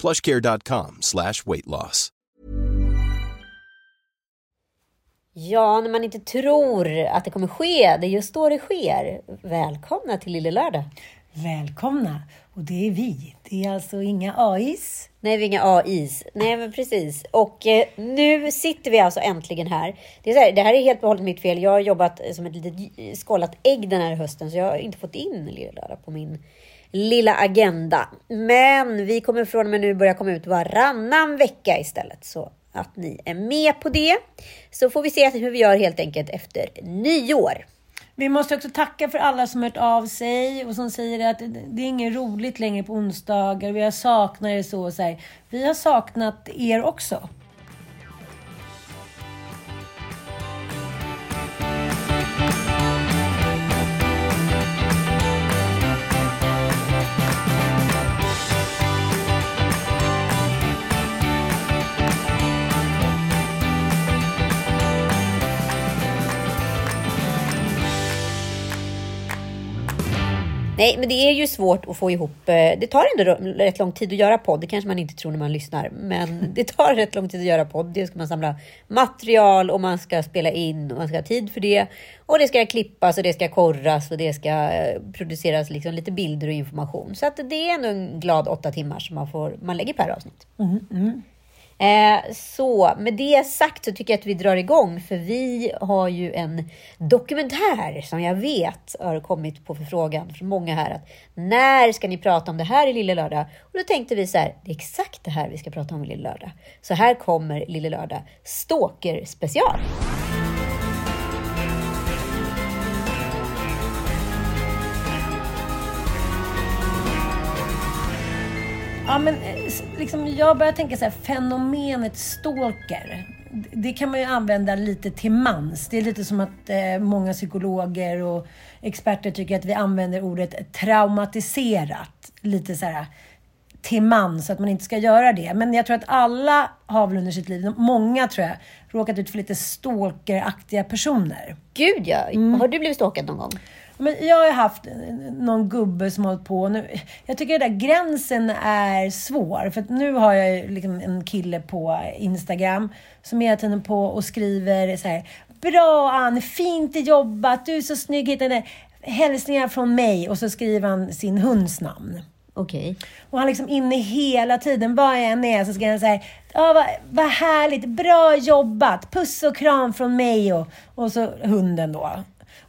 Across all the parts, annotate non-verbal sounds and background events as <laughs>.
plushcare.com slash weight loss. Ja, när man inte tror att det kommer ske, det är just då det sker. Välkomna till Lille Lördag! Välkomna! Och det är vi. Det är alltså inga AIs. Nej, vi är inga AIs. Nej, men precis. Och eh, nu sitter vi alltså äntligen här. Det, är så här, det här är helt och hållet mitt fel. Jag har jobbat som ett litet skållat ägg den här hösten, så jag har inte fått in Lille Lördag på min lilla agenda. Men vi kommer från och med nu börja komma ut varannan vecka istället. Så att ni är med på det. Så får vi se hur vi gör helt enkelt efter nyår. Vi måste också tacka för alla som hört av sig och som säger att det är inget roligt längre på onsdagar. Vi har saknat er så och så här. Vi har saknat er också. Nej, men det är ju svårt att få ihop. eh, Det tar ändå rätt lång tid att göra podd. Det kanske man inte tror när man lyssnar, men <laughs> det tar rätt lång tid att göra podd. Det ska man samla material och man ska spela in och man ska ha tid för det. Och det ska klippas och det ska korras och det ska eh, produceras liksom lite bilder och information. Så att det är ändå en glad åtta timmar som man, får, man lägger per avsnitt. Eh, så med det sagt så tycker jag att vi drar igång för vi har ju en dokumentär som jag vet har kommit på förfrågan från många här att när ska ni prata om det här i Lille Lördag? Och då tänkte vi så här, det är exakt det här vi ska prata om i Lille Lördag. Så här kommer Lille Lördag Stalker special. Ja, men eh, liksom, jag börjar tänka så här, fenomenet stalker. Det kan man ju använda lite till mans. Det är lite som att eh, många psykologer och experter tycker att vi använder ordet traumatiserat. Lite så här till mans, så att man inte ska göra det. Men jag tror att alla har väl under sitt liv, många tror jag, råkat ut för lite stalkeraktiga personer. Gud ja, har du blivit stalkad någon gång? Men jag har haft någon gubbe som hållit på. Nu, jag tycker den där gränsen är svår. För nu har jag liksom en kille på Instagram som hela tiden på och skriver så här. Bra Ann, fint jobbat, du är så snygg. Hittade hälsningar från mig. Och så skriver han sin hunds namn. Okej. Och han liksom inne hela tiden. Var jag än är så ska han säga Ja, vad, vad härligt, bra jobbat, puss och kram från mig och, och så hunden då.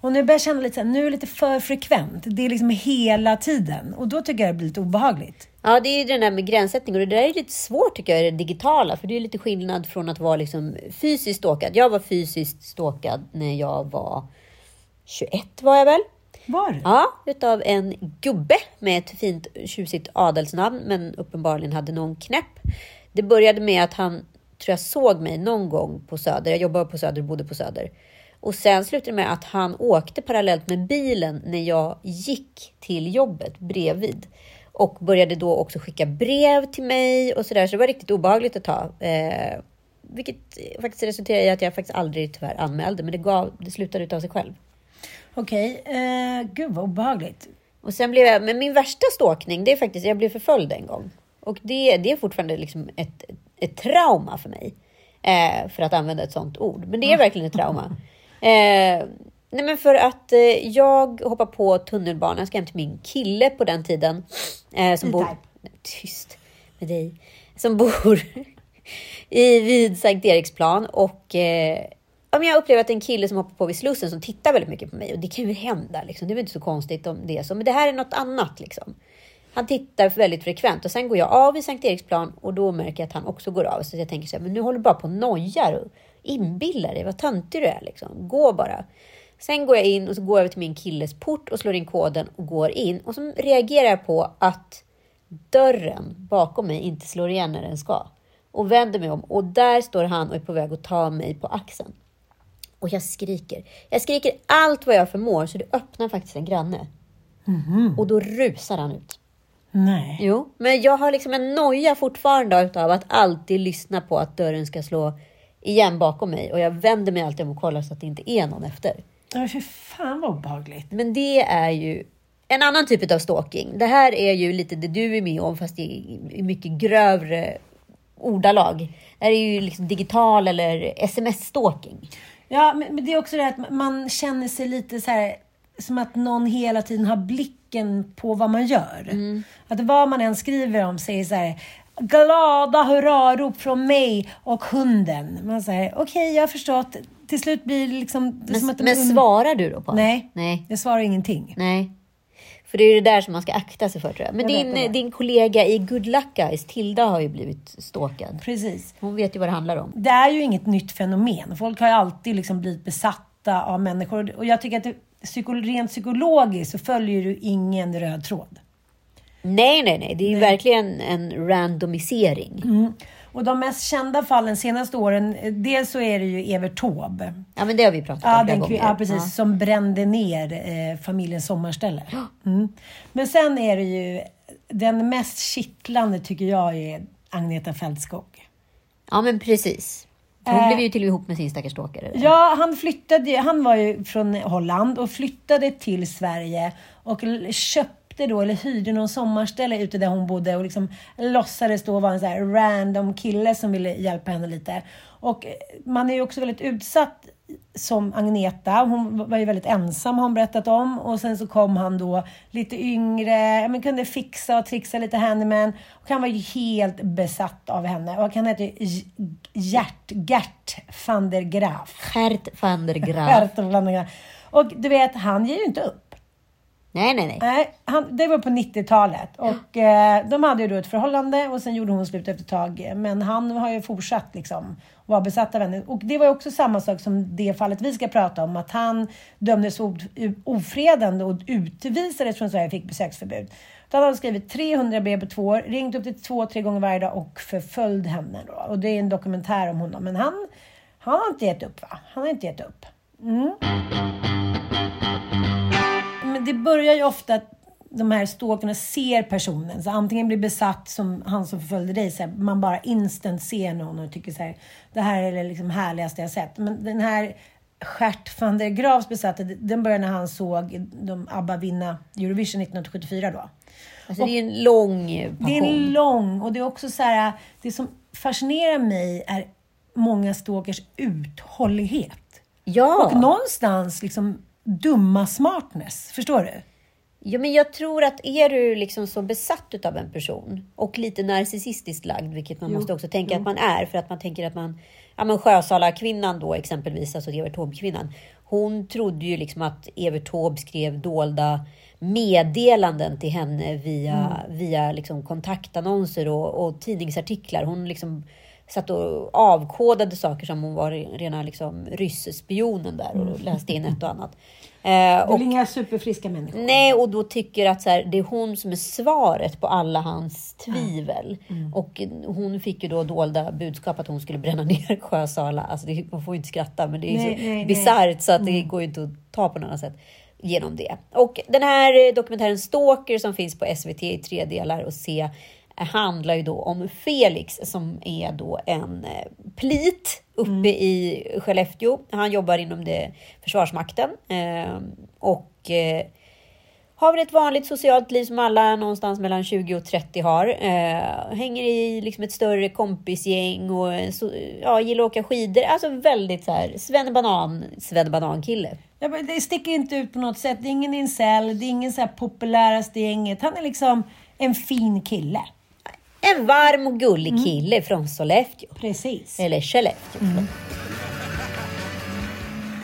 Och nu börjar jag känna lite så här, nu är det lite för frekvent. Det är liksom hela tiden. Och då tycker jag det blir lite obehagligt. Ja, det är ju det där med gränssättning och det där är lite svårt tycker jag i det digitala, för det är lite skillnad från att vara liksom fysiskt stalkad. Jag var fysiskt stalkad när jag var 21 var jag väl? Var? Ja, utav en gubbe med ett fint tjusigt adelsnamn, men uppenbarligen hade någon knäpp. Det började med att han, tror jag, såg mig någon gång på Söder. Jag jobbade på Söder och bodde på Söder. Och sen slutade det med att han åkte parallellt med bilen när jag gick till jobbet bredvid. Och började då också skicka brev till mig och sådär. Så det var riktigt obehagligt ett tag. Eh, vilket faktiskt resulterade i att jag faktiskt aldrig tyvärr anmälde. Men det, gav, det slutade utav sig själv. Okej, eh, gud vad obehagligt. Och sen blev jag, men min värsta stalkning, det är faktiskt, jag blev förföljd en gång. Och det, det är fortfarande liksom ett, ett trauma för mig. Eh, för att använda ett sånt ord. Men det är verkligen ett trauma. Eh, nej men för att eh, jag hoppar på tunnelbanan, jag ska hem till min kille på den tiden. Eh, som bor... Nej, Tyst med dig. Som bor i, vid Sankt Eriksplan och eh, om jag upplever att det är en kille som hoppar på vid Slussen som tittar väldigt mycket på mig och det kan ju hända. Liksom. Det är väl inte så konstigt om det är så, men det här är något annat. Liksom. Han tittar väldigt frekvent och sen går jag av i Sankt Eriksplan och då märker jag att han också går av. Så jag tänker så här, men nu håller du bara på och nojar och inbillar dig. Vad töntig du är liksom. Gå bara. Sen går jag in och så går jag över till min killes port och slår in koden och går in. Och så reagerar jag på att dörren bakom mig inte slår igen när den ska. Och vänder mig om och där står han och är på väg att ta mig på axeln. Och jag skriker. Jag skriker allt vad jag förmår så det öppnar faktiskt en granne. Och då rusar han ut. Nej. Jo, men jag har liksom en noja fortfarande utav att alltid lyssna på att dörren ska slå igen bakom mig. Och jag vänder mig alltid om och kollar så att det inte är någon efter. Ja, för fan vad obehagligt. Men det är ju en annan typ av stalking. Det här är ju lite det du är med om, fast i, mycket grövre ordalag. Det här är ju liksom digital eller sms-stalking. Ja, men, men det är också det att man känner sig lite så här som att någon hela tiden har blicken på vad man gör. Att vad man än skriver om säger så här glada hurrarop från mig och hunden. Man säger okej, jag har förstått. Till slut blir det liksom... Det är som Men, att de men und- svarar du då på Nej, Nej. jag svarar ingenting. Nej. För det är det där som man ska akta sig för tror jag. Men Jag din, din kollega i Good Luck Guys, Tilda, har ju blivit stalkad. Precis. Hon vet ju vad det handlar om. Det är ju inget nytt fenomen. Folk har ju alltid liksom blivit besatta av människor. Och jag tycker att det, psyko, rent psykologiskt så följer du ingen röd tråd. Nej, nej, nej. Det är ju verkligen en randomisering. Mm. Och de mest kända fallen senaste åren, eh, dels så är det ju Evert Taube. Ja, men det har vi pratat om Ja, flera den, gånger. ja, precis. Som brände ner eh, familjens sommarställe. Mm. Men sen är det ju, den mest kittlande tycker jag är Agneta Fältskog. Ja, men precis. Hon Eh. blev ju till och med ihop med sin stackars stalkare. Ja, han flyttade han var ju från Holland och flyttade till Sverige och l- köpte då, eller hyrde någon sommarställe ute där hon bodde och liksom låtsades då vara en så här random kille som ville hjälpa henne lite. Och eh, man är ju också väldigt utsatt som Agneta. Hon var ju väldigt ensam har hon berättat om. Och sen så kom han då lite yngre, men kunde fixa och trixa lite handyman. Och han var ju helt besatt av henne. Och han hette ju Gert, Gert van der Graaf. Gert van der Graaf. <laughs> Gert van der Graaf. Och du vet, han ger ju inte upp. Nej, nej, nej. Nej, han, det var på 90-talet. Och eh, de hade ju då ett förhållande och sen gjorde hon slut efter ett tag. Men han har ju fortsatt liksom vara besatt av henne. Och det var också samma sak som det fallet vi ska prata om. Att han dömdes of, ofredande och utvisades från Sverige och fick besöksförbud. Då hade han skrivit 300 brev på två år, ringt upp till två, tre gånger varje dag och förföljt henne. Då. Och det är en dokumentär om honom. Men han, han har inte gett upp va? Han har inte gett upp. Mm. Men det börjar ju ofta att de här stalkerna ser personen. Så antingen blir besatt som han som förföljde dig. Så här, man bara instant ser någon och tycker så här, det här är det liksom härligaste jag sett. Men den här Gert van der Graafs besatta, den började när han såg de ABBA vinna Eurovision 1974 då. Alltså, det är en lång passion. Det är lång och det är också så här, det som fascinerar mig är många stalkers uthållighet. Ja. Och någonstans liksom dumma smartness. Förstår du? Ja, men jag tror att är du liksom så besatt av en person och lite narcissistiskt lagd, vilket man måste också tänka att man är, för att man tänker att man, ja men Sjösala-kvinnan då exempelvis, alltså Evert Taube-kvinnan, hon trodde ju liksom att Evert Taube skrev dolda meddelanden till henne via, via liksom kontaktannonser och, och tidningsartiklar. Hon liksom satt och avkodade saker som hon var rena liksom ryss-spionen där och läste in ett och annat. Eh, Det är och, inga superfriska människor. Nej, och då tycker att så här, det är hon som är svaret på alla hans tvivel. Mm. Och hon fick ju då dolda budskap att hon skulle bränna <laughs> ner Sjösala. Alltså det, man får ju inte skratta, men det är Nej, så nej, Mm. bisarrt så att det går ju inte att ta på något annat sätt genom det. Och den här dokumentären Stalker som finns på SVT i tre delar och se handlar ju då om Felix som är då en eh, plit uppe Mm. i Skellefteå. Han jobbar inom det, Försvarsmakten eh, och eh, har väl ett vanligt socialt liv som alla någonstans mellan 20 och 30 har. Eh, hänger i liksom ett större kompisgäng och så, ja, gillar att åka skidor. Alltså väldigt så här svennebanan, svennebanan-kille. Ja, men det sticker inte ut på något sätt. Det är ingen incel, det är ingen så här populäraste gänget. Han är liksom en fin kille. En varm och gullig kille från Sollefteå. Precis. Eller Skellefteå.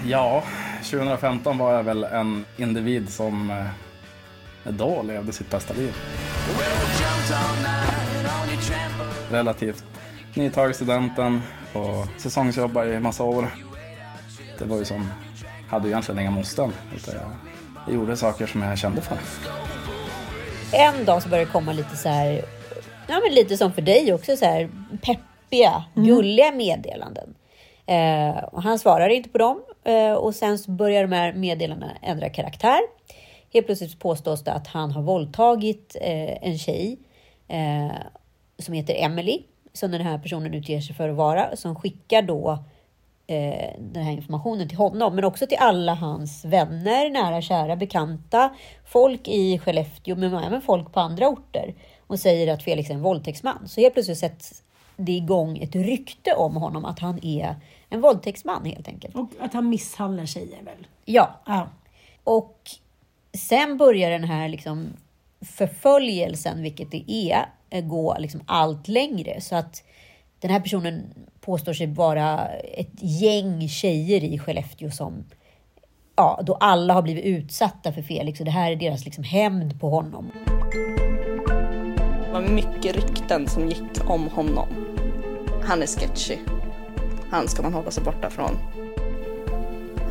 Ja, 2015 var jag väl en individ som eh, då levde sitt bästa liv. Relativt nytagen studenten och säsongsjobbade i massa år. Det var ju som, hade ju egentligen inga måsten. Jag gjorde saker som jag kände för. En dag så började det komma lite så här, ja men lite som för dig också, så här peppiga, gulliga meddelanden. Eh, och han svarar inte på dem eh, och sen så börjar de här meddelandena ändra karaktär. Helt plötsligt påstås det att han har våldtagit eh, en tjej eh, som heter Emily, som den här personen utger sig för att vara, som skickar då eh, den här informationen till honom, men också till alla hans vänner, nära, kära, bekanta, folk i Skellefteå, men även folk på andra orter och säger att Felix är en våldtäktsman. Så helt plötsligt sätts det igång ett rykte om honom att han är en våldtäktsman helt enkelt. Och att han misshandlar tjejer väl? Ja, Ja. och sen börjar den här liksom förföljelsen, vilket det är, gå liksom allt längre. Så att den här personen påstår sig vara ett gäng tjejer i Skellefteå som Ja, då alla har blivit utsatta för Felix och det här är deras liksom hämnd på honom. Det var mycket rykten som gick om honom. Han är sketchy. Han ska man hålla sig borta från.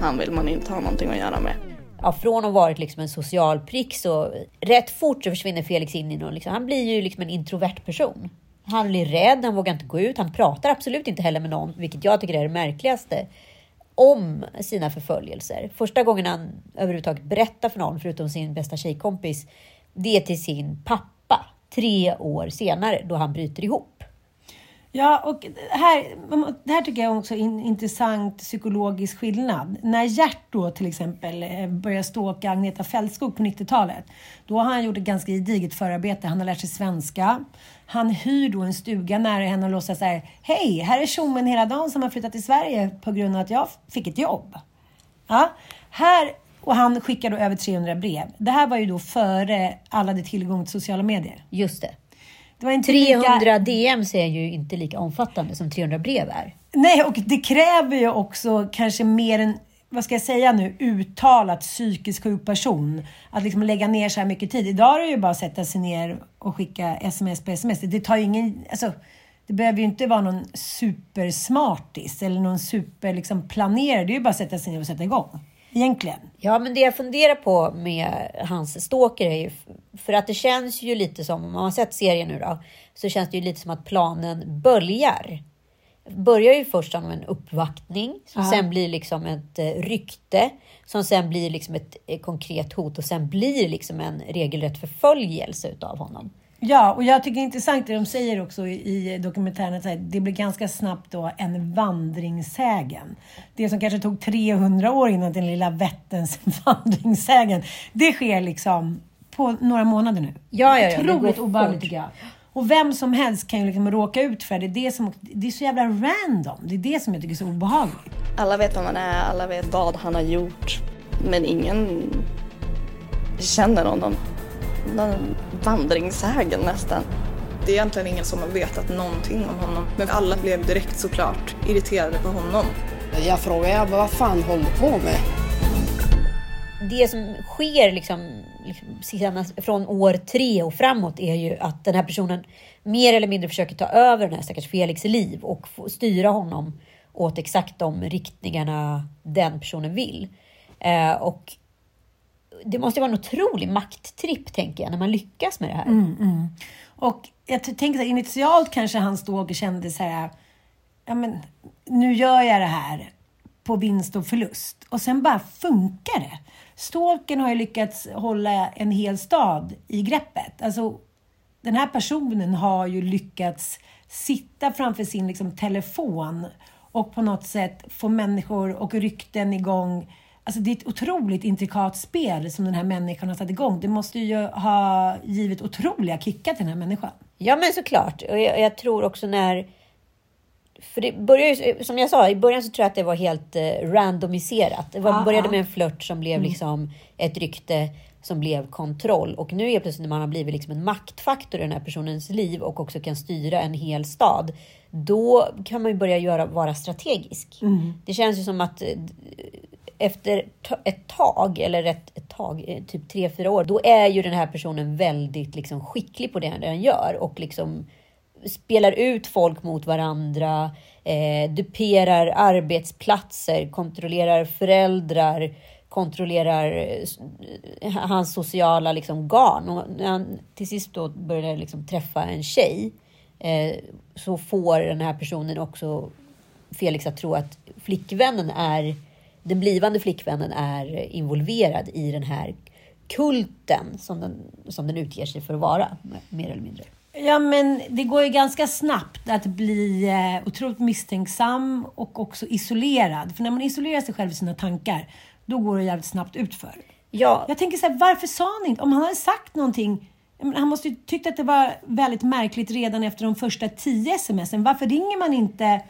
Han vill man inte ha någonting att göra med. ja, från att ha varit liksom en social prick så rätt fort så försvinner Felix in i någon, liksom, han blir ju liksom en introvert person. Han blir rädd, han vågar inte gå ut, han pratar absolut inte heller med någon, vilket jag tycker är det märkligaste, om sina förföljelser. Första gången han överhuvudtaget berättar för någon, förutom sin bästa tjejkompis, det är till sin pappa, tre år senare, då han bryter ihop. Ja, och här, det här tycker jag också är en intressant psykologisk skillnad. När Gert då till exempel eh, började stalka Agneta Fältskog på 90-talet, då har han gjort ett ganska gediget förarbete. Han har lärt sig svenska. Han hyr då en stuga nära henne och låtsas så här, hej, här är tjommen hela dagen som har flyttat till Sverige på grund av att jag fick ett jobb. Ja, här, och han skickar då över 300 brev. Det här var ju då före alla hade tillgång till sociala medier. Just det. Det var inte 300 lika... DMs är ju inte lika omfattande som 300 brev är. Nej, och det kräver ju också kanske mer en, vad ska jag säga nu, uttalat psykiskt sjuk person. Att liksom lägga ner så här mycket tid. Idag är det ju bara att sätta sig ner och skicka sms på sms. Det tar ju ingen, alltså, det behöver ju inte vara någon supersmartis eller någon super liksom. Det är ju bara att sätta sig ner och sätta igång. Egentligen. Ja, men det jag funderar på med hans stalker är ju, för att det känns ju lite som, om man har sett serien nu då, så känns det ju lite som att planen börjar. Börjar ju först som en uppvaktning, som Ja. sen blir liksom ett eh, rykte, som sen blir liksom ett eh, konkret hot och sen blir liksom en regelrätt förföljelse utav honom. Ja, och jag tycker det är intressant det de säger också i, i dokumentären, att det blir ganska snabbt då en vandringssägen. Det som kanske tog 300 år innan den lilla Vätterns <laughs> vandringssägen, det sker liksom på några månader nu. Ja, ja, ja, det Otroligt obehagligt tycker jag. Och vem som helst kan ju liksom råka ut för det. Det är, som, det är så jävla random. Det är det som jag tycker är så obehagligt. Alla vet vem han är, alla vet vad han har gjort. Men ingen känner honom. Någon vandringssägen nästan. Det är egentligen ingen som har vetat någonting om honom. Men alla blev direkt såklart irriterade på honom. Jag frågade vad fan håller du på med? det som sker liksom, liksom från år tre och framåt är ju att den här personen mer eller mindre försöker ta över den här stackars Felix liv och styra honom åt exakt de riktningarna den personen vill. Eh, och det måste vara en otrolig makttripp, tänker jag, när man lyckas med det här. Mm. mm. Och jag tänker att initialt kanske han stod och kände så här, ja men nu gör jag det här på vinst och förlust. Och sen bara funkar det. Stalken har ju lyckats hålla en hel stad i greppet. Alltså, den här personen har ju lyckats sitta framför sin liksom, telefon och på något sätt få människor och rykten igång. Alltså det är ett otroligt intrikat spel som den här människan har satt igång. Det måste ju ha givit otroliga kickar till den här människan. Ja, men såklart. Och jag, jag tror också när för det börjar ju, som jag sa, i början så tror jag att det var helt eh, randomiserat. Det var, Ja, började ja. med en flört som blev liksom ett rykte som blev kontroll. Och nu är plötsligt när man har blivit liksom en maktfaktor i den här personens liv och också kan styra en hel stad. Då kan man ju börja göra, vara strategisk. Det känns ju som att eh, efter ett tag, eller ett, ett tag, eh, typ tre, fyra år, då är ju den här personen väldigt liksom, skicklig på det han gör och liksom spelar ut folk mot varandra, eh, duperar arbetsplatser, kontrollerar föräldrar, kontrollerar eh, hans sociala liksom, garn. Och när han till sist då börjar liksom träffa en tjej eh, så får den här personen också Felix att tro att flickvännen är den blivande flickvännen är involverad i den här kulten som den, som den utger sig för att vara, mer eller mindre. Ja, men det går ju ganska snabbt att bli eh, otroligt misstänksam och också isolerad. För när man isolerar sig själv i sina tankar, då går det jävligt snabbt utför. Ja, Jag tänker så här, varför sa han inte? Om han hade sagt någonting, han måste ju tyckt att det var väldigt märkligt redan efter de första tio smsen. Varför ringer man inte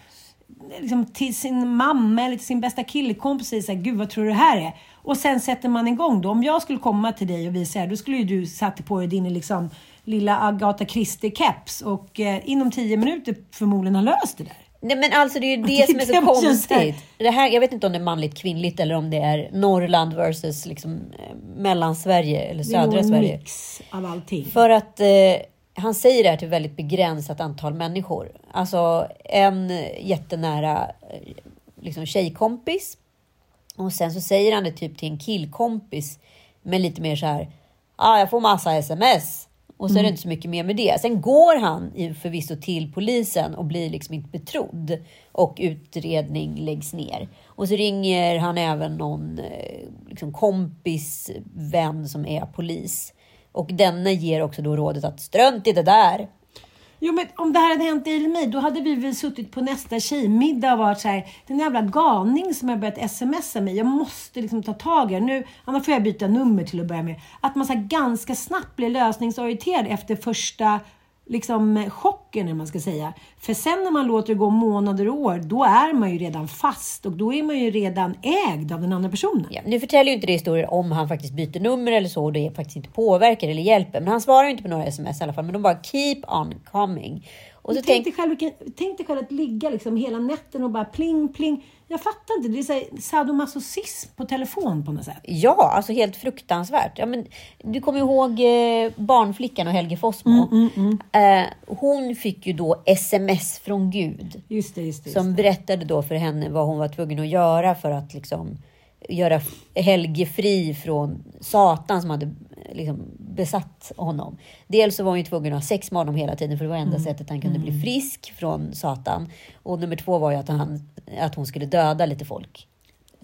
liksom, till sin mamma eller till sin bästa killkompis och säger gud vad tror du det här är? Och sen sätter man igång då. Om jag skulle komma till dig och visa det här, då skulle ju du satt på dig din liksom, lilla Agatha Christie-keps och eh, inom tio minuter förmodligen ha löst det där. nej, men alltså det är ju <laughs> det det som är så är det konstigt. Det här, jag vet inte om det är manligt kvinnligt eller om det är Norrland versus liksom, eh, Mellansverige eller Det är nog södra en Sverige. mix av allting. För att eh, han säger det här till väldigt begränsat antal människor. Alltså en jättenära eh, liksom tjejkompis. Och sen så säger han det typ till en killkompis. Men lite mer så här. Ah, jag får massa sms. Och så är det inte så mycket mer med det. Sen går han förvisso till polisen och blir liksom inte betrodd. Och utredning läggs ner. Och så ringer han även någon eh, liksom kompis, vän som är polis. Och denne ger också då rådet att strönt i det där. Jo, men om det här hade hänt dig eller mig, då hade vi väl suttit på nästa tjejmiddag och varit så här, den jävla galning som har börjat smsa mig, jag måste liksom ta tag i det. Nu, annars får jag byta nummer till att börja med. Att man så här ganska snabbt blir lösningsorienterad efter första liksom eh, chocken, eller man ska säga. För sen när man låter det gå månader och år, då är man ju redan fast och då är man ju redan ägd av den andra personen. Ja, nu förtäljer ju inte det historier om han faktiskt byter nummer eller så och det faktiskt inte påverkar eller hjälper. Men han svarar ju inte på några sms i alla fall. Men de bara keep on coming. Och så tänk, tänk, dig själv, tänk dig själv att ligga liksom hela nätten och bara pling pling. Jag fattar inte, det är så här sadomasochism på telefon på något sätt. ja, alltså helt fruktansvärt. Ja, men, du kommer ihåg eh, barnflickan och Helge Fossmo. Eh, hon fick ju då sms från Gud. Just det, just det. Just Som berättade då för henne vad hon var tvungen att göra för att liksom göra Helge fri från Satan som hade liksom besatt honom. Dels så var hon ju tvungen att ha sex med honom hela tiden för det var enda sättet han kunde bli frisk från Satan. Och nummer två var ju att, han, att hon skulle döda lite folk.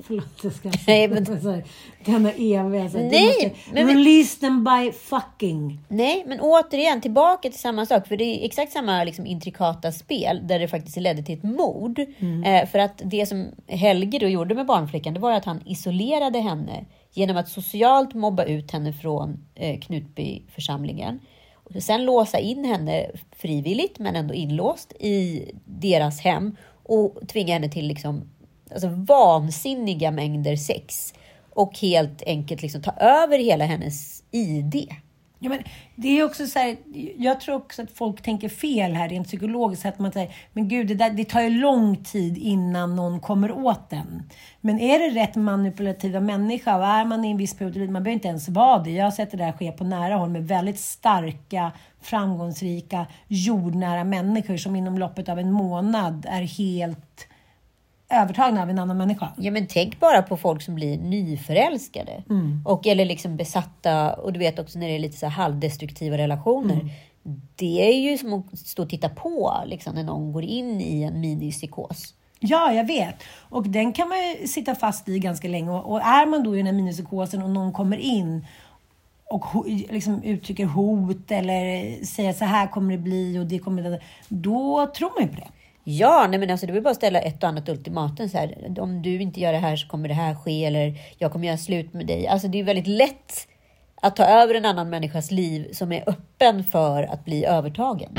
Förlåt, jag ska <laughs> Nej, men- <laughs> Denna eviga... Så här, du Nej, måste men- men- Release them by fucking. Nej, men återigen tillbaka till samma sak. För det är exakt samma liksom, intrikata spel där det faktiskt ledde till ett mord. Eh, för att det som Helge då gjorde med barnflickan, det var att han isolerade henne genom att socialt mobba ut henne från eh, Knutbyförsamlingen. Och sen låsa in henne frivilligt, men ändå inlåst i deras hem och tvinga henne till liksom, alltså, vansinniga mängder sex. Och helt enkelt liksom, ta över hela hennes ID. Ja, men det är också så här, jag tror också att folk tänker fel här rent psykologiskt. Att man säger, men gud, det, där, det tar ju lång tid innan någon kommer åt den. Men är det rätt manipulativa människa och är man i en viss period man behöver inte ens vara det. Jag har sett det där ske på nära håll med väldigt starka, framgångsrika, jordnära människor som inom loppet av en månad är helt övertagna av en annan människa. Ja, men tänk bara på folk som blir nyförälskade. Och, eller liksom besatta. Och du vet också när det är lite så halvdestruktiva relationer. Det är ju som att stå och titta på liksom, när någon går in i en minipsykos. Ja, jag vet. Och den kan man ju sitta fast i ganska länge. Och, och är man då i den här minipsykosen och någon kommer in och liksom uttrycker hot eller säger så här kommer det bli och det kommer det. Då tror man ju på det. Ja, nej men alltså det vill bara ställa ett och annat ultimatum. Så här, om du inte gör det här så kommer det här ske. Eller jag kommer göra slut med dig. Alltså det är väldigt lätt att ta över en annan människas liv som är öppen för att bli övertagen.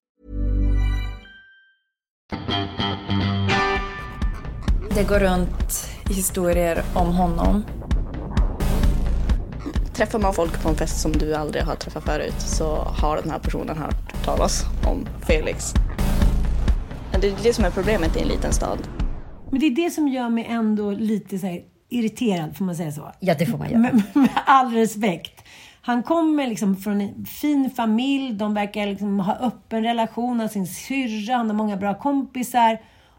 Det går runt historier om honom. Träffar man folk på en fest som du aldrig har träffat förut så har den här personen hört talas om Felix. Det är det som är problemet i en liten stad. Men det är det som gör mig ändå lite så här irriterad, får man säga så? Ja, det får man göra. Med, med all respekt. Han kommer liksom från en fin familj, de verkar liksom ha öppen relation han sin syrra, han har många bra kompisar.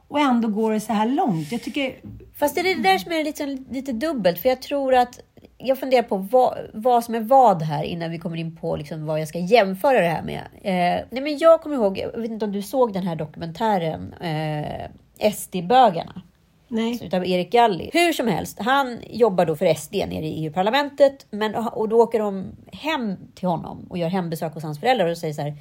Och ändå går det så här långt. Jag tycker... Fast det är det där som är lite, lite dubbelt, för jag tror att jag funderar på vad, vad som är vad här innan vi kommer in på liksom vad jag ska jämföra det här med. Eh, nej men jag kommer ihåg, jag vet inte om du såg den här dokumentären eh, SD-bögarna? Nej. Alltså, utav Erik Galli. Hur som helst, han jobbar då för SD nere i EU-parlamentet. Men, och då åker de hem till honom och gör hembesök hos hans föräldrar och säger så här.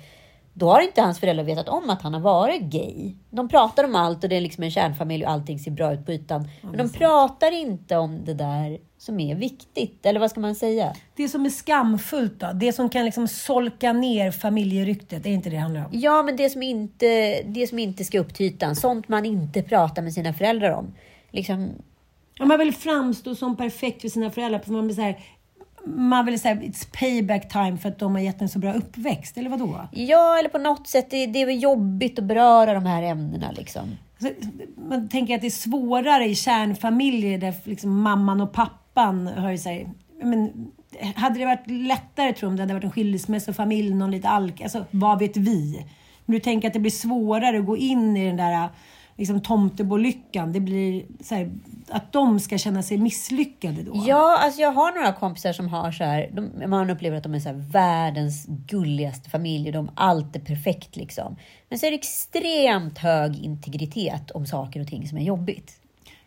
Då har inte hans föräldrar vetat om att han har varit gay. De pratar om allt och det är liksom en kärnfamilj och allting ser bra ut på ytan. Men de pratar inte om det där som är viktigt. Eller vad ska man säga? Det som är skamfullt då? Det som kan liksom solka ner familjeryktet, är inte det det handlar om? Ja, men det som inte, det som inte ska upp till ytan. Sånt man inte pratar med sina föräldrar om. Liksom, Ja, man vill framstå som perfekt för sina föräldrar. För man vill så här, man vill säga it's payback time för att de har gett en så bra uppväxt, eller vad då? ja, eller på något sätt. Det, det är väl jobbigt att beröra de här ämnena. Liksom. Man tänker att det är svårare i kärnfamiljer där liksom mamman och pappan ju sig. Men hade det varit lättare tror jag om det hade varit en skilsmässofamilj, någon lite alk, alltså vad vet vi? Men du tänker att det blir svårare att gå in i den där liksom tomtebolyckan. Det blir så här, att de ska känna sig misslyckade då. Ja, alltså jag har några kompisar som har så här, de, man upplever att de är så här världens gulligaste familj och de, allt är perfekt liksom. Men så är det extremt hög integritet om saker och ting som är jobbigt.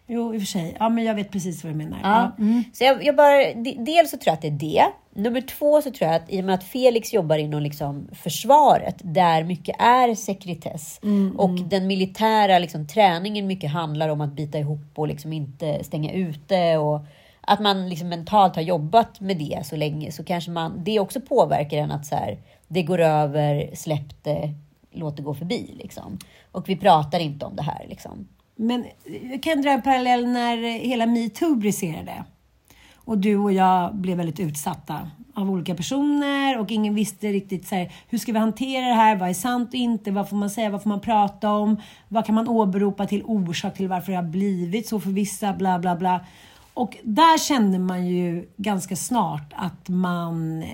Jo, i och för sig. Ja, men jag vet precis vad du menar. Ja. Mm. Så jag, jag bara, de- dels så tror jag att det är det. Nummer två så tror jag att i och med att Felix jobbar inom liksom försvaret där mycket är sekretess och den militära liksom, träningen mycket handlar om att bita ihop och liksom inte stänga ute och att man liksom mentalt har jobbat med det så länge så kanske man, det också påverkar en att så här, det går över, släpp det, låt det gå förbi liksom. Och vi pratar inte om det här liksom. Men eh, jag kan dra en parallell när eh, hela metoo briserade. Och du och jag blev väldigt utsatta av olika personer och ingen visste riktigt så här, hur ska vi hantera det här? Vad är sant och inte? Vad får man säga? Vad får man prata om? Vad kan man åberopa till orsak till varför det har blivit så för vissa? Bla, bla, bla. Och där kände man ju ganska snart att man eh,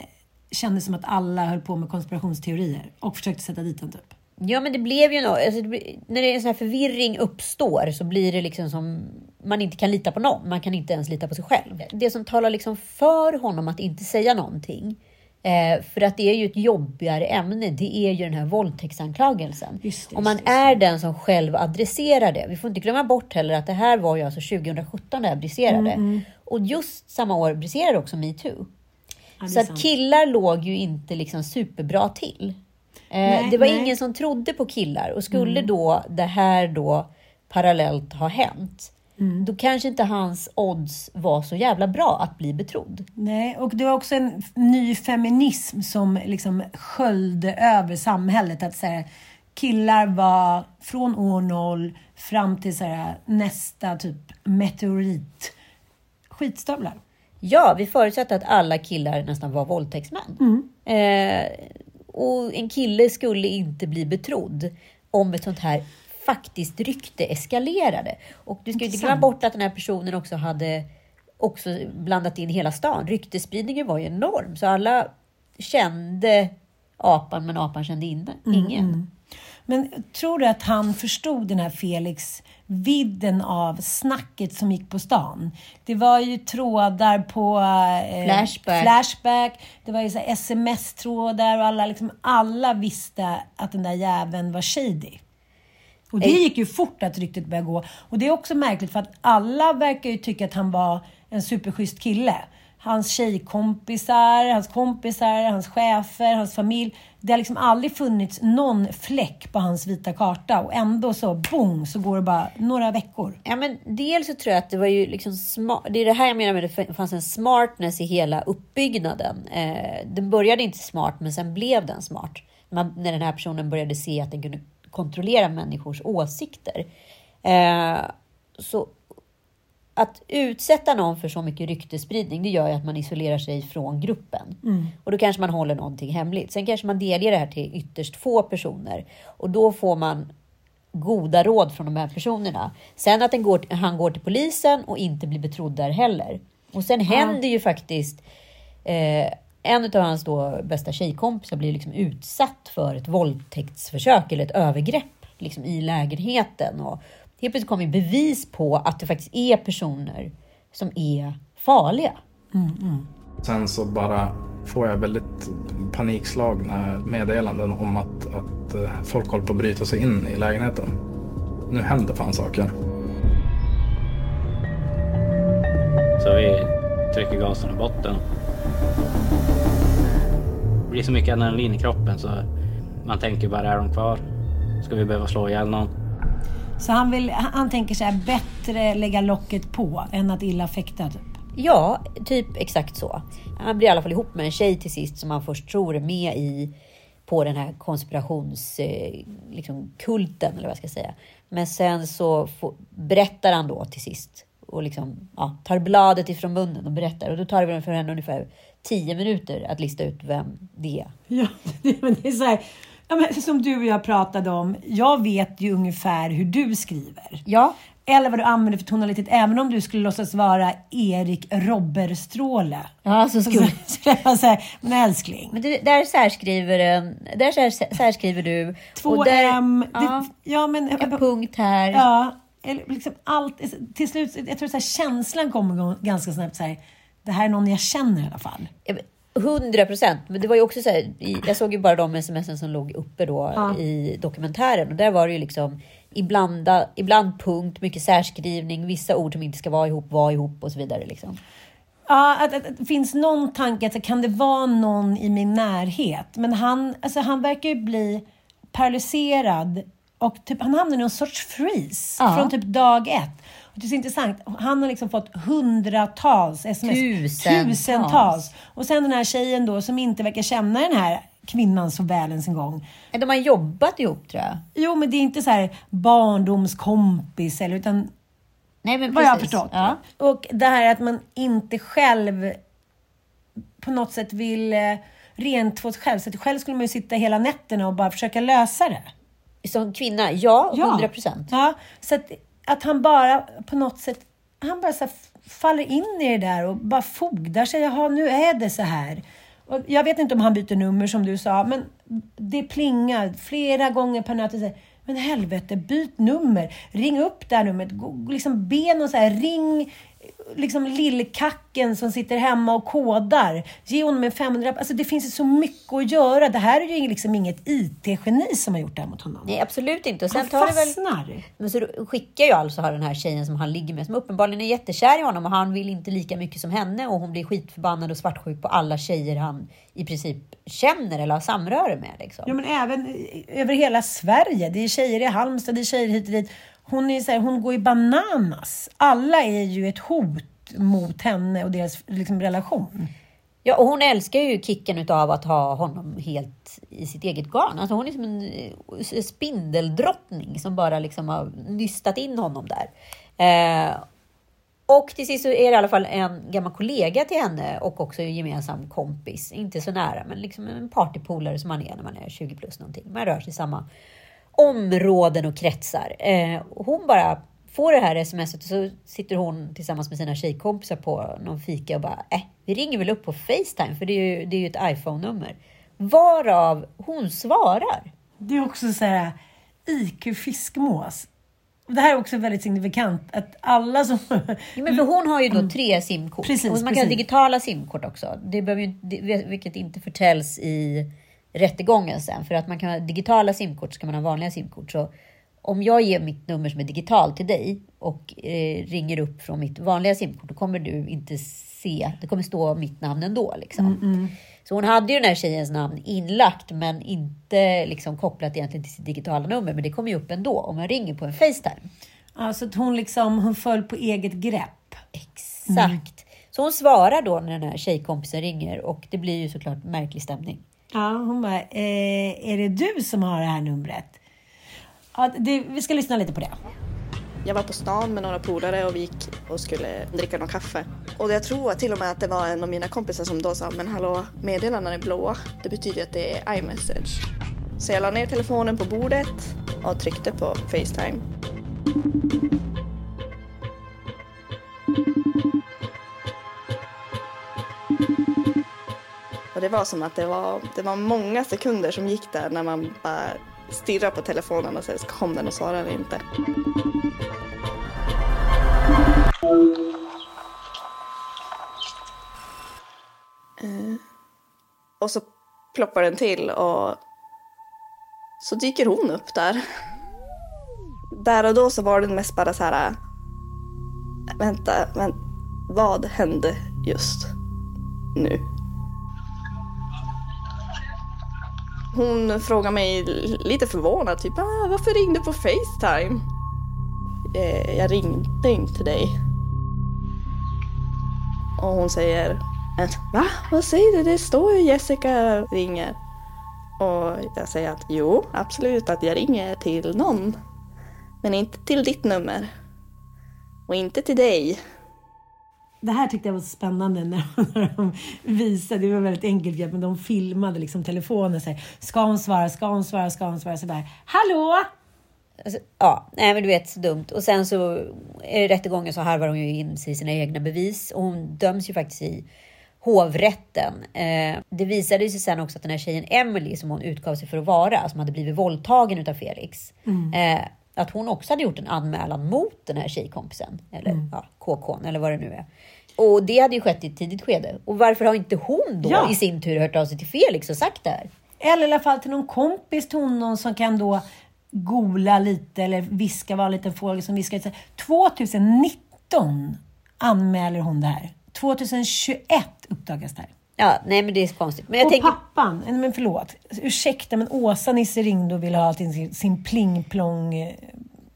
kände som att alla höll på med konspirationsteorier och försökte sätta dit en typ. Ja, men det blev ju något. Alltså, det när det är en sån här förvirring uppstår så blir det liksom som man inte kan lita på någon. Man kan inte ens lita på sig själv. Det som talar liksom för honom att inte säga någonting, eh, för att det är ju ett jobbigare ämne, det är ju den här våldtäktsanklagelsen. Just det, Om man just det, är den som själv adresserar det. Vi får inte glömma bort heller att det här var ju alltså 2017 det här briserade. Mm, Och just samma år briserade också metoo. Ja, Så att sant. killar låg ju inte liksom superbra till. Eh, Nej, det var nej. ingen som trodde på killar och skulle då det här då parallellt ha hänt, då kanske inte hans odds var så jävla bra att bli betrodd. Nej, och det var också en ny feminism som liksom sköljde över samhället. Att säga killar var från år noll fram till så här, nästa typ meteorit. Skitstövlar. Ja, vi förutsatte att alla killar nästan var våldtäktsmän. Eh, och en kille skulle inte bli betrodd om ett sånt här faktiskt rykte eskalerade. Och du ska inte glömma bort att den här personen också hade också blandat in hela stan. Ryktespridningen var ju enorm, så alla kände apan, men apan kände inne. ingen. Men tror du att han förstod den här Felix vidden av snacket som gick på stan? Det var ju trådar på eh, Flashback. Flashback. Det var ju sms-trådar och alla, liksom, alla visste att den där jäveln var shady. Och det gick ju fort att ryktet började gå. Och det är också märkligt för att alla verkar ju tycka att han var en superschysst kille. Hans tjejkompisar, hans kompisar, hans chefer, hans familj. Det har liksom aldrig funnits någon fläck på hans vita karta och ändå så boom så går det bara några veckor. Ja, men dels så tror jag att det var ju liksom smart. Det är det här jag menar med att det fanns en smartness i hela uppbyggnaden. Eh, den började inte smart, men sen blev den smart. Man, när den här personen började se att den kunde kontrollera människors åsikter. Eh, så att utsätta någon för så mycket ryktespridning, det gör ju att man isolerar sig från gruppen. Och då kanske man håller någonting hemligt. Sen kanske man delger det här till ytterst få personer och då får man goda råd från de här personerna. Sen att går, han går till polisen och inte blir betrodd där heller. Och sen händer ju faktiskt eh, en av hans då bästa tjejkompisar blir liksom utsatt för ett våldtäktsförsök eller ett övergrepp liksom i lägenheten. Och helt plötsligt kommer bevis på att det faktiskt är personer som är farliga. Sen så bara får jag väldigt panikslagna meddelanden om att, att eh, folk håller på att bryta sig in i lägenheten. Nu händer fan saker. Så vi trycker gasen i botten. Det blir så mycket adrenalin i kroppen så man tänker bara, är de kvar? Ska vi behöva slå ihjäl någon? Så han, vill, han tänker så här, bättre lägga locket på än att illa fäkta typ. Ja, typ exakt så. Han blir i alla fall ihop med en tjej till sist som han först tror är med i på den här konspirationskulten, liksom, kulten, eller vad jag ska säga. Men sen så får, berättar han då till sist och liksom, ja, tar bladet ifrån munnen och berättar. Och då tar det för henne ungefär tio minuter att lista ut vem det är. Ja, <laughs> men det är så här, ja, men som du och jag pratade om. Jag vet ju ungefär hur du skriver. Ja, Eller vad du använder för tonalitet. Även om du skulle låtsas vara Erik Robberstråle. ja så skulle... jag säga, men älskling. Men du, där särskriver, där sär, särskriver du. Två där, M. Ja, Det, ja, men... en punkt här. Ja, eller liksom allt. Till slut, jag tror så här, känslan kommer ganska snabbt. Så här, det här är någon jag känner i alla fall. Hundra procent. Men det var ju också så här, jag såg ju bara de smsen som låg uppe då Ja. i dokumentären och där var det ju liksom ibland, ibland punkt, mycket särskrivning, vissa ord som inte ska vara ihop, var ihop och så vidare. Liksom. Ja, att, att, att finns någon tanke att kan det vara någon i min närhet? Men han, alltså, han verkar ju bli paralyserad och typ, han hamnar i någon sorts freeze Ja. från typ dag ett. Det är så intressant. Han har liksom fått hundratals sms. Tusentals. Tusentals. Och sen den här tjejen då som inte verkar känna den här kvinnan så väl ens en gång. De har jobbat ihop tror jag. Jo, men det är inte så här barndomskompis eller utan Nej, men vad jag har förstått. Ja. Och det här att man inte själv på något sätt vill eh, rentvå sig själv. Så att själv skulle man ju sitta hela nätterna och bara försöka lösa det. Som kvinna, ja, Ja. hundra procent. Ja, så att, att han bara på något sätt, han bara så faller in i det där och bara fogdar sig. Jaha, nu är det så här. Och jag vet inte om han byter nummer som du sa, men det plingar flera gånger per natt. Och säger, men helvete, byt nummer. Ring upp det här numret. Gå- Liksom be någon så här, ring liksom lillkacken som sitter hemma och kodar. Ge honom en 500 Alltså det finns så mycket att göra. Det här är ju liksom inget IT-geni som har gjort det här mot honom. Nej, absolut inte. Och sen Han tar det väl... fastnar. Men så skickar ju alltså den här tjejen som han ligger med, som uppenbarligen är jättekär i honom och han vill inte lika mycket som henne och hon blir skitförbannad och svartsjuk på alla tjejer han i princip känner eller har samröre med. Liksom. Ja, men även i- över hela Sverige. Det är tjejer i Halmstad, det är tjejer hit och dit. Hon, är så här, hon går i bananas. Alla är ju ett hot mot henne och deras liksom, relation. Ja, och hon älskar ju kicken utav att ha honom helt i sitt eget garn. Alltså hon är som en eh, spindeldrottning som bara liksom har nystat in honom där. Eh, och till sist så är det i alla fall en gammal kollega till henne och också en gemensam kompis. Inte så nära, men liksom en partypolare som man är när man är 20 plus någonting. Man rör sig i samma områden och kretsar. Eh, hon bara får det här smset och så sitter hon tillsammans med sina tjejkompisar på någon fika och bara, äh, vi ringer väl upp på Facetime för det är ju, det är ju ett iPhone-nummer. Varav hon svarar. Det är också så här, IQ fiskmås. Det här är också väldigt signifikant att alla som... <laughs> Ja, men för hon har ju då tre simkort. Precis, och man kan precis. ha digitala simkort också. Det behöver ju, vilket inte förtäljs i rättegången sen. För att man kan ha digitala simkort så kan man ha vanliga simkort. Så om jag ger mitt nummer som är digitalt till dig och eh, ringer upp från mitt vanliga simkort, då kommer du inte se, det kommer stå mitt namn ändå. Liksom. Så hon hade ju den här tjejens namn inlagt, men inte liksom kopplat egentligen till sitt digitala nummer. Men det kommer ju upp ändå om man ringer på en Facetime. Alltså att hon liksom, hon föll på eget grepp. Exakt. Så hon svarar då när den här tjejkompisen ringer och det blir ju såklart märklig stämning. Ja, hon bara, eh, är det du som har det här numret? Ja, det, vi ska lyssna lite på det. Jag var på stan med några polare och vi gick och skulle dricka någon kaffe. Och jag tror till och med att det var en av mina kompisar som då sa men hallå, meddelandena är blåa. Det betyder att det är iMessage. Så jag la ner telefonen på bordet och tryckte på Facetime. Och det var som att det var, det var många sekunder som gick där när man bara stirrar på telefonen och säger kom den och svarar eller inte. Eh, Och så ploppar den till och så dyker hon upp där. Där och då så var det mest bara så här. Vänta, men vad hände just nu? Hon frågar mig lite förvånad, typ ah, varför ringde på Facetime? Eh, jag ringde inte dig. Och hon säger Va? Vad säger du? Det står ju Jessica ringer. Och jag säger att jo, absolut att jag ringer till någon. Men inte till ditt nummer. Och inte till dig. Det här tyckte jag var så spännande när, <laughs> när de visade. Det var väldigt enkelt grepp, men de filmade liksom telefonen. Så här, ska hon svara? Ska hon svara? Ska hon svara? Så bara, hallå? Alltså, ja, nej men du vet, så dumt. Och sen så är det rättegången så harvar hon ju in sig i sina egna bevis och hon döms ju faktiskt i hovrätten. Eh, det visade sig sen också att den här tjejen Emily som hon utgav sig för att vara, som hade blivit våldtagen utav Felix, eh, att hon också hade gjort en anmälan mot den här tjejkompisen, eller ja, KK, eller vad det nu är. Och det hade ju skett i ett tidigt skede. Och varför har inte hon då Ja. i sin tur hört av sig till Felix och sagt det här? Eller i alla fall till någon kompis till honom som kan då gola lite eller viska, vara en liten fågel som viskar. lite. 2019 anmäler hon det här. 2021 uppdagas det här. Ja, nej men det är så konstigt. Men jag och tänker... pappan, nej, men förlåt, ursäkta men Åsa-Nisse ringde och ville ha allting, sin, sin pling-plong. eh,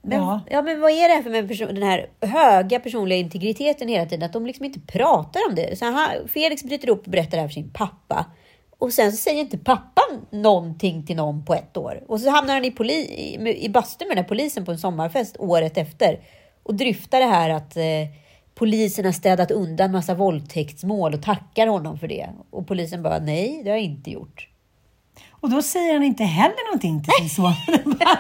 Men, Ja. ja. men vad är det här för med person, den här höga personliga integriteten hela tiden? Att de liksom inte pratar om det. Så här, Felix bryter upp och berättar det här för sin pappa. Och sen så säger inte pappan någonting till någon på ett år. Och så hamnar han i, poli, i, i bastun med den här polisen på en sommarfest året efter. Och dryftar det här att eh, polisen har städat undan massa våldtäktsmål och tackar honom för det. Och polisen bara nej, det har jag inte gjort. Och då säger han inte heller någonting till sin son. <laughs>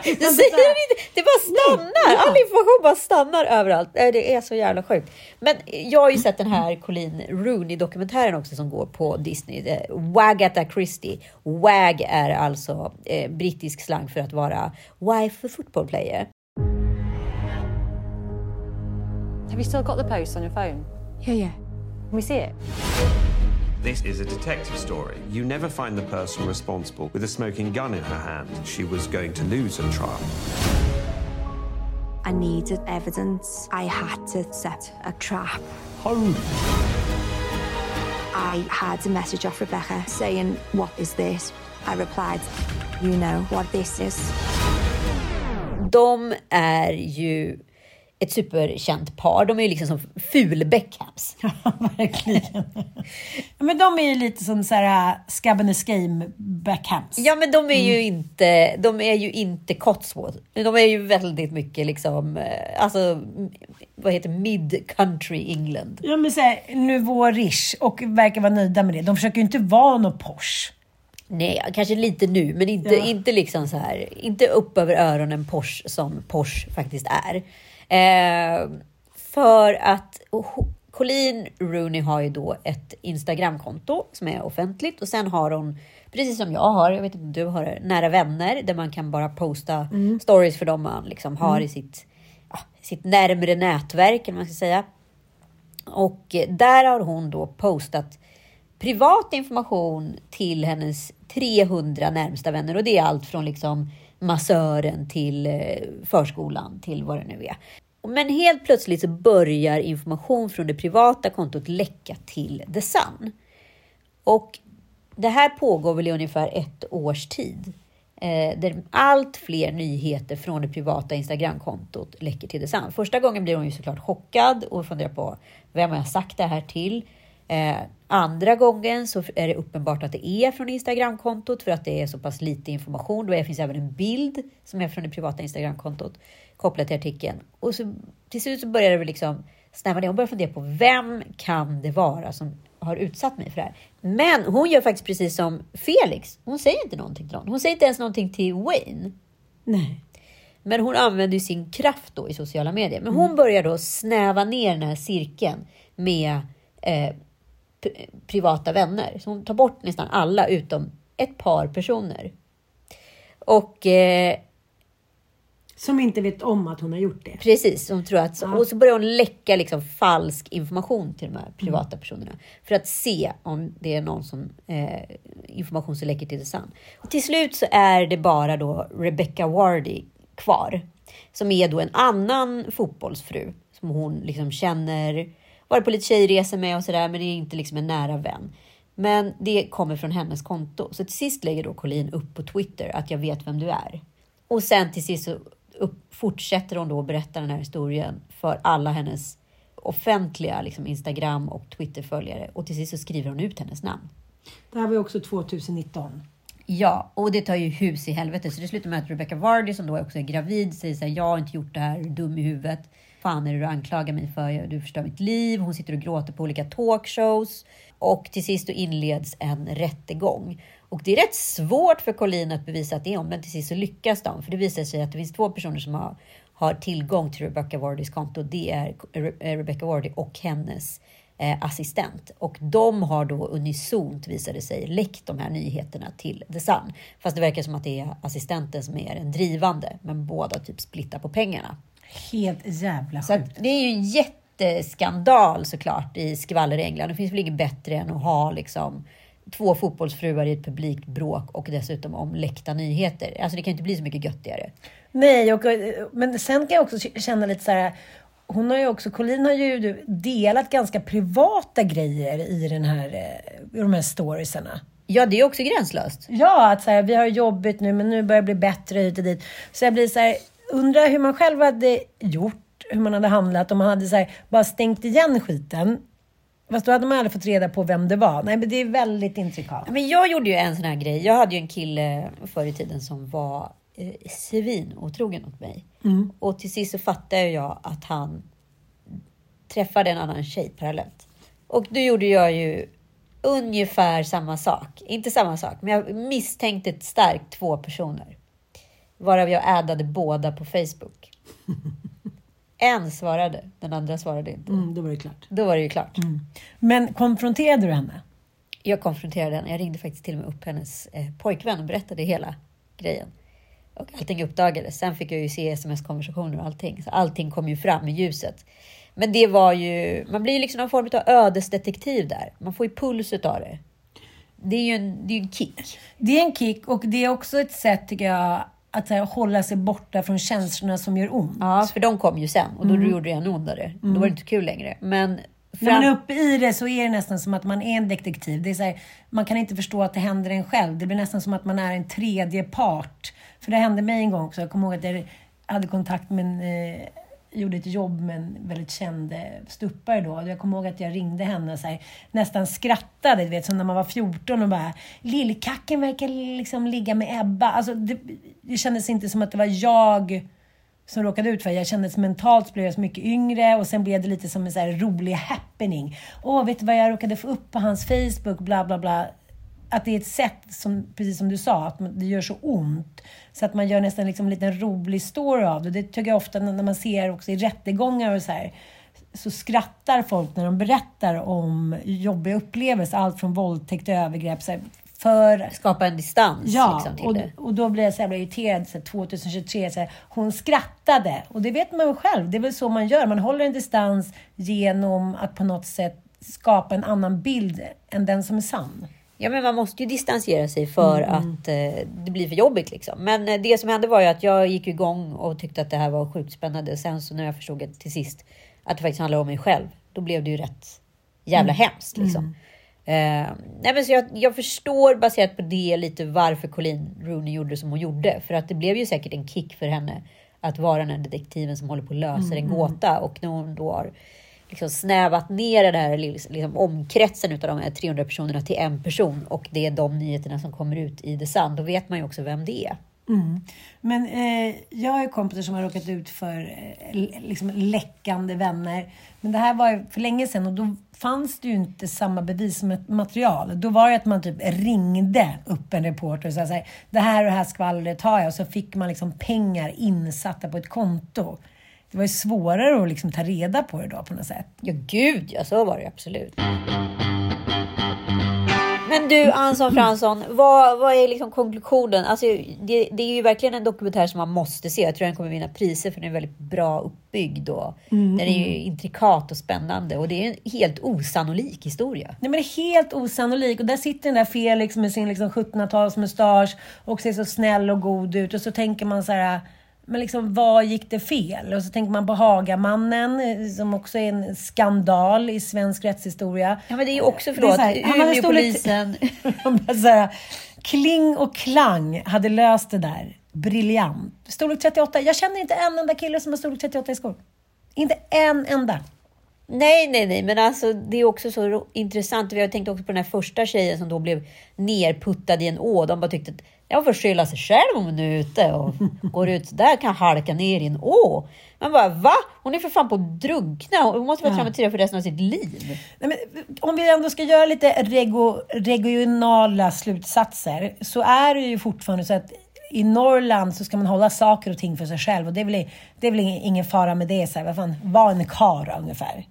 Det säger han inte. Det bara stannar. All information bara stannar överallt. Nej, Det är så jävla sjukt. Men jag har ju sett den här Colleen Rooney-dokumentären också som går på Disney. eh, Wagatha Christie. WAG är alltså eh, brittisk slang för att vara wife football player. Have you still got the post on your phone? Yeah, yeah. Can we see it? This is a detective story. You never find the person responsible with a smoking gun in her hand. She was going to lose a trial. I needed evidence. I had to set a trap. Home. I had a message off Rebecca saying, What is this? I replied, You know what this is. De är ju ett superkänt par. De är ju liksom som ful-Beckhams. <laughs> Verkligen. Ja, men de är ju lite som så här uh, Scab and Escame Beckhams. Ja, men de är ju inte, de är ju inte Cotswold. De är ju väldigt mycket liksom, eh, alltså, vad heter mid-country England. Ja, men så här, nivå riche och verkar vara nöjda med det. De försöker ju inte vara någon Porsche. Nej, kanske lite nu, men inte, Ja. inte liksom så här, inte upp över öronen Porsche som Porsche faktiskt är. Eh, för att ho- Colleen Rooney har ju då ett Instagramkonto som är offentligt och sen har hon precis som jag har, jag vet inte om du har det, nära vänner där man kan bara posta Mm. stories för dem man liksom har Mm. i sitt, ja, sitt närmre nätverk, eller man ska säga. Och där har hon då postat privat information till hennes 300 närmsta vänner och det är allt från liksom massören till eh, förskolan till vad det nu är. Men helt plötsligt så börjar information från det privata kontot läcka till The Sun. Och det här pågår väl i ungefär ett års tid. Eh, där allt fler nyheter från det privata Instagramkontot läcker till The Sun. Första gången blir hon ju såklart chockad och funderar på vem har jag sagt det här till? Eh, andra gången så är det uppenbart att det är från Instagramkontot för att det är så pass lite information. Då finns även en bild som är från det privata Instagramkontot kopplat till artikeln. Och så, till slut så börjar det liksom snäva ner. Hon börjar fundera på vem kan det vara som har utsatt mig för det här? Men hon gör faktiskt precis som Felix. Hon säger inte någonting till någon. Hon säger inte ens någonting till Wayne. Nej. Men hon använder ju sin kraft då i sociala medier. Men hon börjar då snäva ner den här cirkeln med eh, privata vänner. Så hon tar bort nästan alla utom ett par personer. Och eh, Som inte vet om att hon har gjort det. Precis, hon tror att, Ja. och så börjar hon läcka liksom falsk information till de här privata personerna för att se om det är någon som eh, information som läcker till The Sun. Och till slut så är det bara då Rebecca Wardy kvar som är då en annan fotbollsfru som hon liksom känner, varit på lite tjejresor med och sådär, men det är inte liksom en nära vän. Men det kommer från hennes konto. Så till sist lägger då Colleen upp på Twitter att jag vet vem du är. Och sen till sist så upp, fortsätter hon då att berätta den här historien för alla hennes offentliga liksom Instagram och Twitter-följare. Och till sist så skriver hon ut hennes namn. Det här var ju också 2019. Ja, och det tar ju hus i helvete. Så det slutar med att Rebecca Vardy, som då också är gravid, säger så här, jag har inte gjort det här, du är dum i huvudet fan är det du anklagar mig för? Du förstör mitt liv. Hon sitter och gråter på olika talkshows. Och till sist då inleds en rättegång. Och det är rätt svårt för Colleen att bevisa att det är hon, men till sist så lyckas de. För det visar sig att det finns två personer som har, har tillgång till Rebecca Wardys konto. Det är eh, Rebecca Wardy och hennes eh, assistent. Och de har då unisont, visade sig, läckt de här nyheterna till The Sun. Fast det verkar som att det är assistenten som är den drivande, men båda typ splittar på pengarna. Helt jävla Så att det är ju en jätteskandal såklart i skvaller-England. Det finns väl inget bättre än att ha liksom två fotbollsfruar i ett publikt bråk och dessutom om läckta nyheter. Alltså det kan ju inte bli så mycket göttigare. Nej, och, men sen kan jag också känna lite så här. Hon har ju också, Colleen har ju delat ganska privata grejer i, den här, eh, i de här storiesarna. Ja, det är också gränslöst. Ja, att så här, vi har jobbigt nu, men nu börjar det bli bättre hit och dit. Så jag blir så här, undrar hur man själv hade gjort, hur man hade handlat om man hade så här, bara stängt igen skiten. Fast då hade man aldrig fått reda på vem det var. Nej, men det är väldigt intrikat. Men jag gjorde ju en sån här grej. Jag hade ju en kille förr i tiden som var eh, svinotrogen mot mig. Mm. Och till sist så fattade jag att han träffade en annan tjej parallellt. Och då gjorde jag ju ungefär samma sak. Inte samma sak, men jag misstänkte starkt två personer. Varav jag addade båda på Facebook. <laughs> En svarade, den andra svarade inte. Mm, då var det klart. Då var det ju klart. Men konfronterade du henne? Jag konfronterade henne. Jag ringde faktiskt till och med upp hennes eh, pojkvän och berättade hela grejen. Och allting uppdagades. Sen fick jag ju se sms-konversationer och allting. Så allting kom ju fram i ljuset. Men det var ju, man blir ju liksom någon form av ödesdetektiv där. Man får ju puls utav det. Det är ju en, det är en kick. Det är en kick och det är också ett sätt, tycker jag, att här, hålla sig borta från känslorna som gör ont. Ja, för de kom ju sen och då Mm. gjorde det ännu ondare. Då Mm. var det inte kul längre. Men När man är uppe i det så är det nästan som att man är en detektiv. Det är så här, man kan inte förstå att det händer en själv. Det blir nästan som att man är en tredje part. För det hände mig en gång också. Jag kommer ihåg att jag hade kontakt med en, eh, gjorde ett jobb med en väldigt känd eh, stuppare då. Jag kommer ihåg att jag ringde henne och så här, nästan skrattade, du vet som när man var 14 och bara Lillkacken verkar liksom ligga med Ebba. Alltså, det, det kändes inte som att det var jag som råkade ut för det. Jag kändes mentalt så blev jag så mycket yngre och sen blev det lite som en så här rolig happening. Åh, vet du vad jag råkade få upp på hans Facebook, bla bla bla. Att det är ett sätt, som, precis som du sa, att det gör så ont. Så att man gör nästan liksom en liten rolig story av det. Det tycker jag ofta när man ser också i rättegångar och så här. Så skrattar folk när de berättar om jobbiga upplevelser. Allt från våldtäkt till övergrepp. Så här, för... Skapa en distans Ja, liksom, till och, det. och då blev jag så jävla irriterad. Så här, 2023, så här, hon skrattade. Och det vet man ju själv. Det är väl så man gör. Man håller en distans genom att på något sätt skapa en annan bild än den som är sann. Ja, men man måste ju distansera sig för Mm. att eh, det blir för jobbigt. Liksom. Men eh, det som hände var ju att jag gick igång och tyckte att det här var sjukt spännande. Sen så när jag förstod att, till sist att det faktiskt handlar om mig själv, då blev det ju rätt jävla Mm. hemskt. Liksom. Eh, nej, men så jag, jag förstår baserat på det lite varför Colleen Rooney gjorde som hon gjorde. För att det blev ju säkert en kick för henne att vara den här detektiven som håller på och löser en Mm. gåta. Och när hon då har liksom snävat ner den här liksom, omkretsen av de här 300 personerna till en person och det är de nyheterna som kommer ut i The Sun, då vet man ju också vem det är. Mm. Men eh, jag har ju kompisar som har råkat ut för eh, liksom läckande vänner. Men det här var ju för länge sedan och då fanns det ju inte samma bevismaterial. Då var det att man typ ringde upp en reporter och sa så här, det här och det här skvallret har jag. Och så fick man liksom pengar insatta på ett konto. Det var ju svårare att liksom ta reda på det då på något sätt. Ja, gud ja, så var det absolut. Men du, Anson Fransson, vad, vad är liksom konklusionen? Alltså, det, det är ju verkligen en dokumentär som man måste se. Jag tror den kommer vinna priser för den är väldigt bra uppbyggd och Mm, den är ju intrikat och spännande och det är en helt osannolik historia. Nej men det är helt osannolikt. Och där sitter den där Felix med sin liksom 1700-talsmustasch och ser så snäll och god ut. Och så tänker man så här, men liksom vad gick det fel? Och så tänker man på Hagamannen som också är en skandal i svensk rättshistoria. Ja men det är ju också, förlåt, Umeåpolisen. <laughs> Kling och Klang hade löst det där briljant. Storlek 38. Jag känner inte en enda kille som har storlek 38 i skor. Inte en enda. Nej, nej, nej, men alltså det är också så intressant. Vi har tänkt också på den här första tjejen som då blev nerputtad i en å. De bara tyckte att jag får skylla sig själv om hon är ute och går ut där kan halka ner i en å. Man bara, va? Hon är för fan på att drunkna. Hon måste vara traumatiserad för resten av sitt liv. Nej, men, om vi ändå ska göra lite rego, regionala slutsatser så är det ju fortfarande så att i Norrland så ska man hålla saker och ting för sig själv och det är väl, det är väl ingen, fara med det. Så här, vad fan, var en karl ungefär.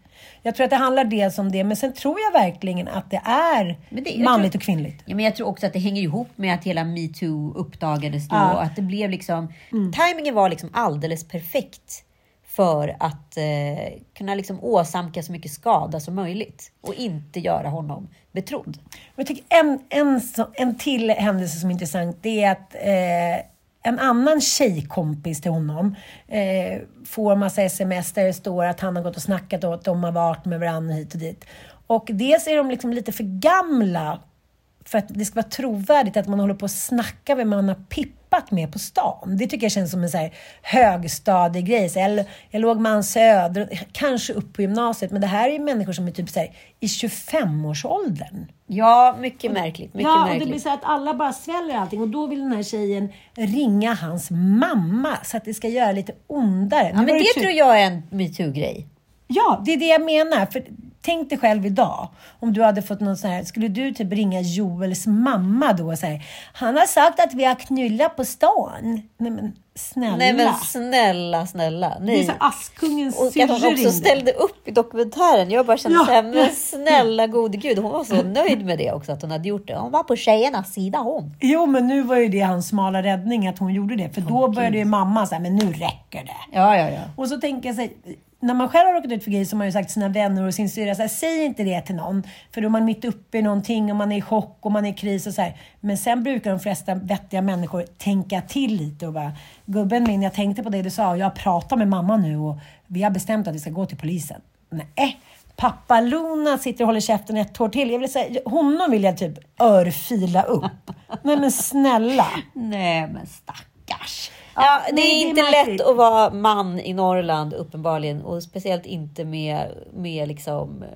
Jag tror att det handlar dels om det, men sen tror jag verkligen att det är det- manligt tror- och kvinnligt. Ja, men jag tror också att det hänger ihop med att hela metoo uppdagades då. Ja. Att det blev liksom, Timingen var liksom alldeles perfekt för att eh, kunna liksom åsamka så mycket skada som möjligt och inte göra honom betrodd. Jag tycker en, en, en till händelse som är intressant, det är att eh, en annan tjejkompis till honom eh, får massa sms där det står att han har gått och snackat och att de har varit med varandra hit och dit. Och dels är de liksom lite för gamla för att det ska vara trovärdigt att man håller på att snacka vem man har pippat med på stan. Det tycker jag känns som en så här högstadiegrej. Så jag, jag låg med Ann Söder, kanske upp på gymnasiet, men det här är ju människor som är typ så här, i 25-årsåldern. Ja, mycket märkligt. Mycket ja, och det blir så att alla bara sväljer allting och då vill den här tjejen ringa hans mamma så att det ska göra lite ondare. Ja, men det tror jag är en metoo-grej. Ja, det är det jag menar. För tänk dig själv idag, om du hade fått någon sån här, skulle du typ ringa Joels mamma då och säga Han har sagt att vi har knullat på stan. Nej men snälla. Nej men snälla, snälla. Nej. Det är så Askungens Och att hon också ställde upp i dokumentären. Jag bara kände Ja. såhär, men snälla gode gud. Hon var så <laughs> nöjd med det också, att hon hade gjort det. Hon var på tjejernas sida hon. Jo, men nu var ju det hans smala räddning att hon gjorde det. För då började ju mamma säga, men nu räcker det. Ja, ja, ja. Och så tänker jag så här, när man själv har råkat ut för grejer så har man ju sagt till sina vänner och sin syrra, så här, säg inte det till någon. För då är man mitt uppe i någonting och man är i chock och man är i kris och så här. Men sen brukar de flesta vettiga människor tänka till lite och bara, gubben min, jag tänkte på det du sa och jag pratar med mamma nu och vi har bestämt att vi ska gå till polisen. Nej, pappa Luna sitter och håller käften ett år till. Jag vill säga, honom vill jag typ örfila upp. Nej men snälla. Nej men stackars. Ja, det är det är inte lätt att vara man i Norrland uppenbarligen och speciellt inte med, med liksom eh,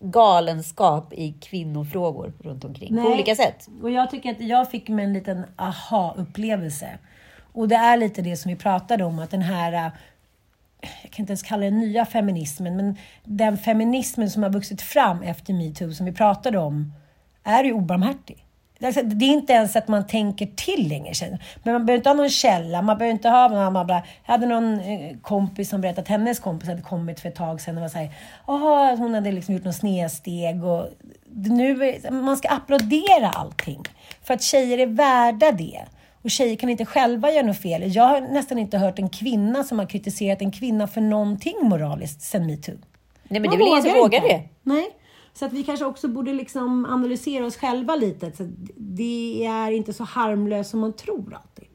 galenskap i kvinnofrågor runt omkring på Nej. olika sätt. Och jag tycker att jag fick mig en liten aha-upplevelse. Och det är lite det som vi pratade om, att den här, äh, jag kan inte ens kalla det nya feminismen, men den feminismen som har vuxit fram efter metoo, som vi pratade om, är ju obarmhärtig. Alltså, Det är inte ens att man tänker till längre. Men man behöver inte ha någon källa, man behöver inte ha någon... Man bara, jag hade någon eh, kompis som berättade att hennes kompis hade kommit för ett tag sedan och var såhär, jaha, hon hade liksom gjort någon snedsteg och nu man ska applådera allting. För att tjejer är värda det. Och tjejer kan inte själva göra något fel. Jag har nästan inte hört en kvinna som har kritiserat en kvinna för någonting moraliskt sen metoo. Nej, men det är väl ingen som vågar det. Nej. Så att vi kanske också borde liksom analysera oss själva lite. Så det är inte så harmlöst som man tror alltid.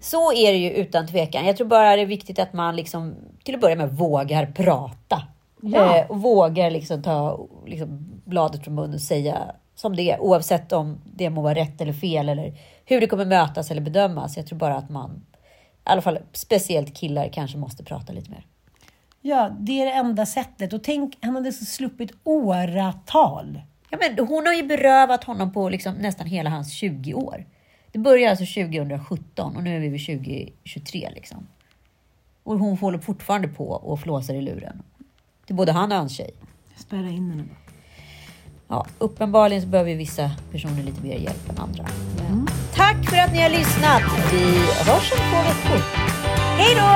Så är det ju utan tvekan. Jag tror bara det är viktigt att man liksom, till att börja med vågar prata. Ja. Eh, och vågar liksom ta liksom, bladet från munnen och säga som det är. Oavsett om det må vara rätt eller fel eller hur det kommer mötas eller bedömas. Jag tror bara att man, i alla fall speciellt killar, kanske måste prata lite mer. Ja, det är det enda sättet. Och tänk, han hade så sluppit åratal. Ja, men hon har ju berövat honom på liksom nästan hela hans 20 år. Det började alltså 2017 och nu är vi vid 2023 liksom. Och hon håller fortfarande på och flåsar i luren. Till både han och hans tjej. Spärra in henne bara. Ja, uppenbarligen så behöver vissa personer lite mer hjälp än andra. Men Tack för att ni har lyssnat! Vi hörs om två veckor. Hej då!